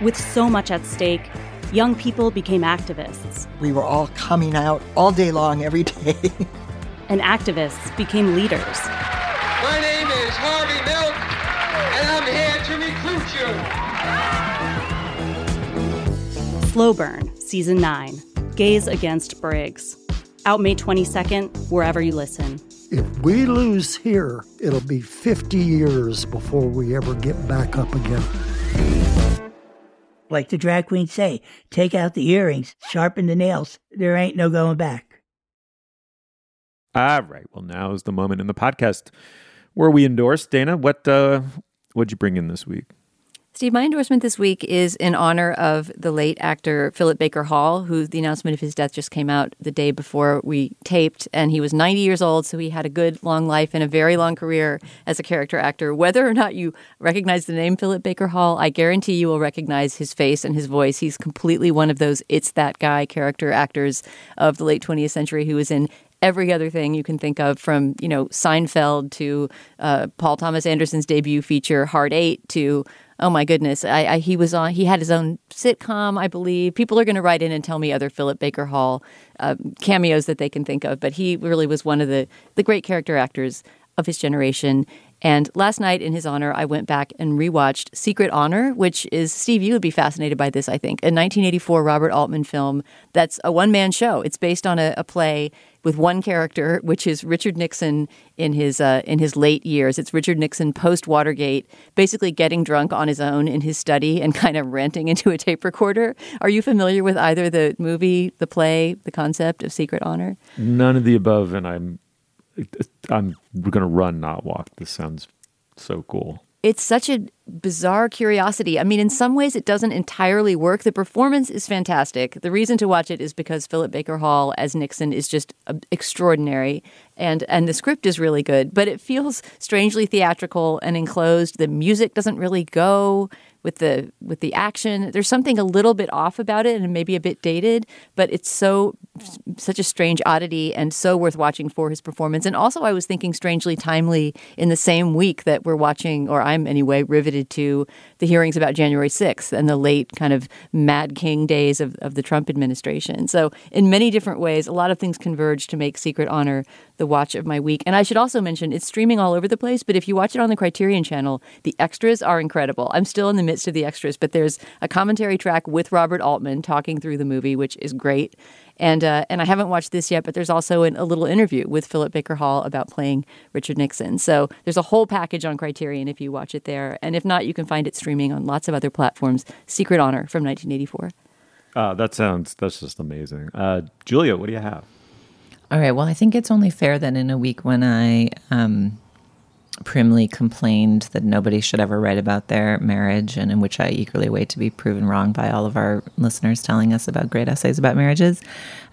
With so much at stake, young people became activists. We were all coming out all day long, every day. and activists became leaders. My name is Harvey Milk, and I'm here to recruit you. Slow Burn, Season 9 Gays Against Briggs. Out May 22nd, wherever you listen. If we lose here, it'll be 50 years before we ever get back up again. Like the drag queens say, take out the earrings, sharpen the nails. There ain't no going back. All right. Well, now is the moment in the podcast where we endorse Dana. What uh, what'd you bring in this week? Steve, my endorsement this week is in honor of the late actor Philip Baker Hall, who the announcement of his death just came out the day before we taped. And he was 90 years old, so he had a good long life and a very long career as a character actor. Whether or not you recognize the name Philip Baker Hall, I guarantee you will recognize his face and his voice. He's completely one of those it's that guy character actors of the late 20th century who was in every other thing you can think of from you know Seinfeld to uh, Paul Thomas Anderson's debut feature Hard Eight to oh my goodness, I, I, he was on. He had his own sitcom, I believe. People are going to write in and tell me other Philip Baker Hall uh, cameos that they can think of, but he really was one of the the great character actors of his generation. And last night, in his honor, I went back and rewatched Secret Honor, which is, Steve, you would be fascinated by this, I think, a 1984 Robert Altman film that's a one man show. It's based on a, a, play with one character, which is Richard Nixon in his, uh, in his late years. It's Richard Nixon post Watergate, basically getting drunk on his own in his study and kind of ranting into a tape recorder. Are you familiar with either the movie, the play, the concept of Secret Honor? None of the above, and I'm I'm going to run, not walk. This sounds so cool. It's such a bizarre curiosity. I mean, in some ways, it doesn't entirely work. The performance is fantastic. The reason to watch it is because Philip Baker Hall as Nixon is just uh, extraordinary, and and the script is really good. But it feels strangely theatrical and enclosed. The music doesn't really go with the with the action. There's something a little bit off about it and maybe a bit dated, but it's so such a strange oddity and so worth watching for his performance. And also I was thinking strangely timely in the same week that we're watching or I'm anyway riveted to the hearings about January 6th and the late kind of Mad King days of, of the Trump administration. So in many different ways, a lot of things converge to make Secret Honor the watch of my week. And I should also mention it's streaming all over the place, but if you watch it on the Criterion channel, the extras are incredible. I'm still in the midst of the extras, but there's a commentary track with Robert Altman talking through the movie, which is great. And uh, and I haven't watched this yet, but there's also an, a little interview with Philip Baker Hall about playing Richard Nixon. So there's a whole package on Criterion if you watch it there. And if not, you can find it streaming on lots of other platforms. Secret Honor from 1984. Uh, that sounds that's just amazing. Uh, Julia, what do you have? All right. Well, I think it's only fair that in a week when I um, primly complained that nobody should ever write about their marriage, and in which I eagerly wait to be proven wrong by all of our listeners telling us about great essays about marriages,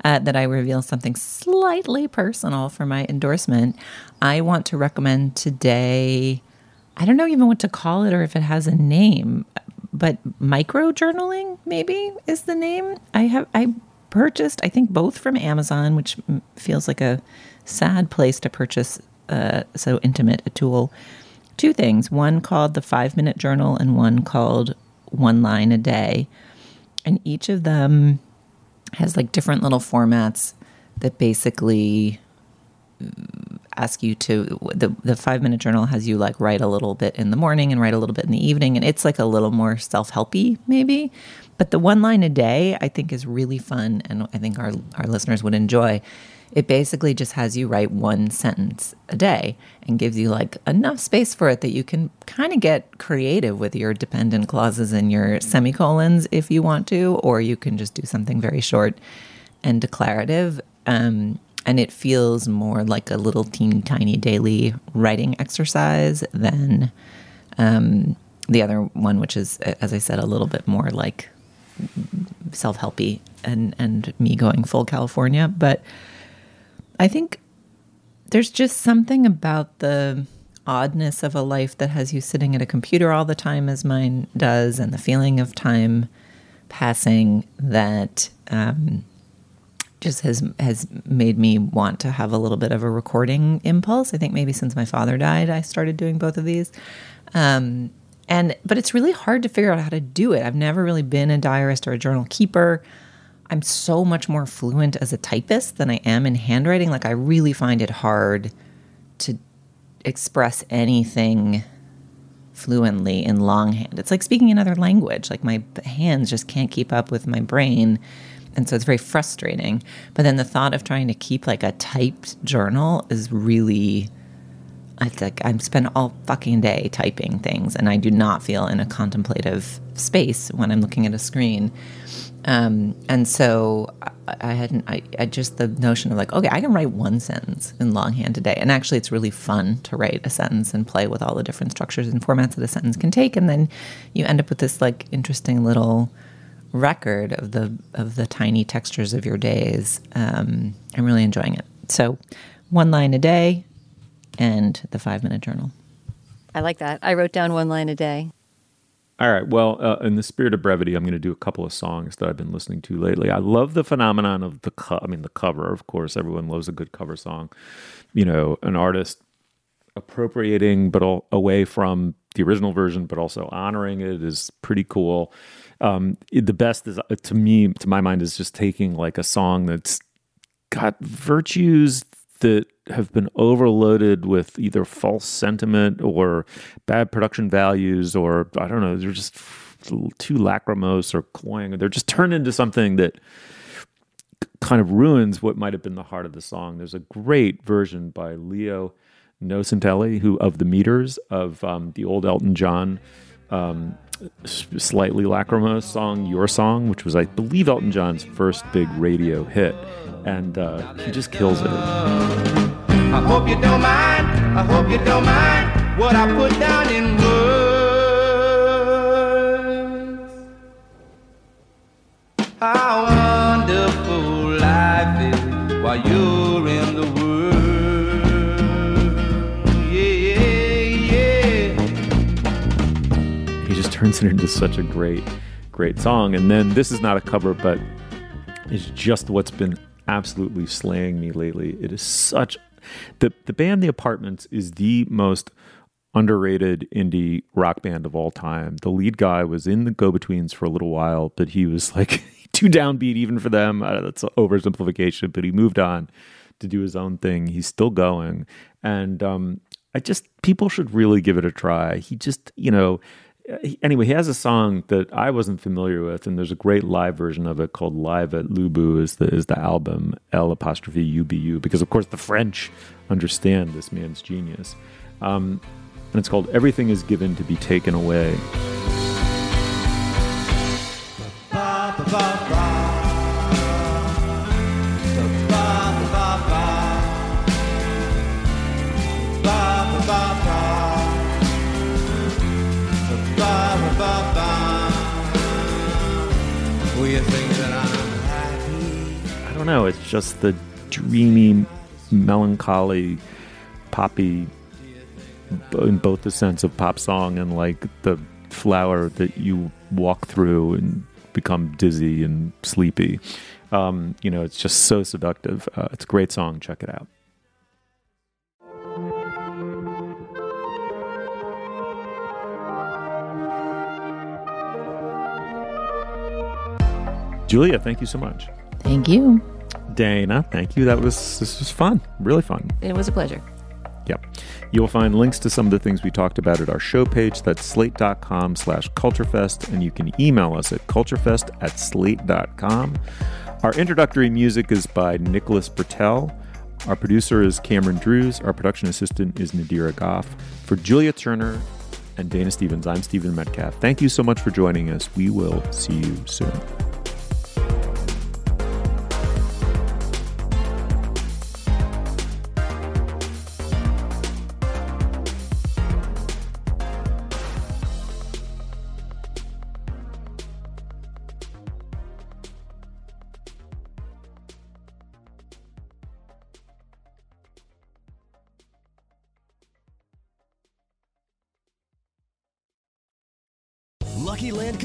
uh, that I reveal something slightly personal for my endorsement. I want to recommend today. I don't know even what to call it or if it has a name, but micro journaling maybe is the name. I have I purchased I think both from Amazon, which feels like a sad place to purchase uh, so intimate a tool. Two things: one called the Five Minute Journal, and one called One Line a Day, and each of them has like different little formats that basically ask you to the the five minute journal has you like write a little bit in the morning and write a little bit in the evening. And it's like a little more self-helpy maybe. But the one line a day i think is really fun and i think our our listeners would enjoy it basically just has you write one sentence a day and gives you like enough space for it that you can kind of get creative with your dependent clauses and your semicolons if you want to or you can just do something very short and declarative um, and it feels more like a little teeny tiny daily writing exercise than um, the other one, which is, as I said, a little bit more like self helpy and and me going full California. But I think there's just something about the oddness of a life that has you sitting at a computer all the time, as mine does, and the feeling of time passing that. Um, just has has made me want to have a little bit of a recording impulse. I think maybe since my father died, I started doing both of these. Um, and but it's really hard to figure out how to do it. I've never really been a diarist or a journal keeper. I'm so much more fluent as a typist than I am in handwriting. Like I really find it hard to express anything fluently in longhand. It's like speaking another language. Like my hands just can't keep up with my brain and so it's very frustrating. But then the thought of trying to keep like a typed journal is really I like I'm spend all fucking day typing things and I do not feel in a contemplative space when I'm looking at a screen. Um, and so I, I hadn't I, I just the notion of like, okay, I can write one sentence in longhand today. And actually it's really fun to write a sentence and play with all the different structures and formats that a sentence can take. And then you end up with this like interesting little record of the of the tiny textures of your days. Um, I'm really enjoying it. So, one line a day, and the five minute journal. I like that. I wrote down one line a day. All right. Well, uh, in the spirit of brevity, I'm going to do a couple of songs that I've been listening to lately. I love the phenomenon of the co- I mean, the cover. Of course, everyone loves a good cover song. You know, an artist appropriating, but all, away from the original version, but also honoring it is pretty cool. Um, the best is to me, to my mind, is just taking like a song that's got virtues that have been overloaded with either false sentiment or bad production values, or I don't know, they're just too lachrymose or cloying. They're just turned into something that kind of ruins what might have been the heart of the song. There's a great version by Leo Nocentelli, who of the Meters of um, the old Elton John um, slightly lachrymose song, Your Song, which was, I believe, Elton John's first big radio hit. And uh, he just kills it. I hope you don't mind. I hope you don't mind what I put down in words. How wonderful life is while you're turns it into such a great, great song. And then this is not a cover, but it's just what's been absolutely slaying me lately. It is such the the band The Apartments is the most underrated indie rock band of all time. The lead guy was in the Go Betweens for a little while, but he was like too downbeat even for them. Uh, that's oversimplification, but he moved on to do his own thing. He's still going, and um, I just people should really give it a try. He just you know. Anyway, he has a song that I wasn't familiar with, and there's a great live version of it called "Live at Lubu." is the is the album L apostrophe U B U because of course the French understand this man's genius, um, and it's called "Everything Is Given to Be Taken Away." Will you think I don't know. It's just the dreamy, melancholy, poppy, in both the sense of pop song and like the flower that you walk through and become dizzy and sleepy. Um, you know, it's just so seductive. Uh, it's a great song. Check it out. Julia, thank you so much. Thank you. Dana, thank you. That was this was fun, really fun. It was a pleasure. Yep. You will find links to some of the things we talked about at our show page. That's slate.com slash culturefest. And you can email us at culturefest at slate.com. Our introductory music is by Nicholas Britell. Our producer is Cameron Drews. Our production assistant is Nadira Goff. For Julia Turner and Dana Stevens, I'm Stephen Metcalf. Thank you so much for joining us. We will see you soon.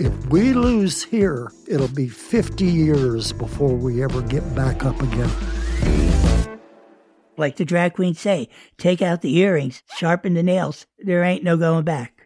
If we lose here, it'll be 50 years before we ever get back up again. Like the drag queens say, take out the earrings, sharpen the nails. There ain't no going back.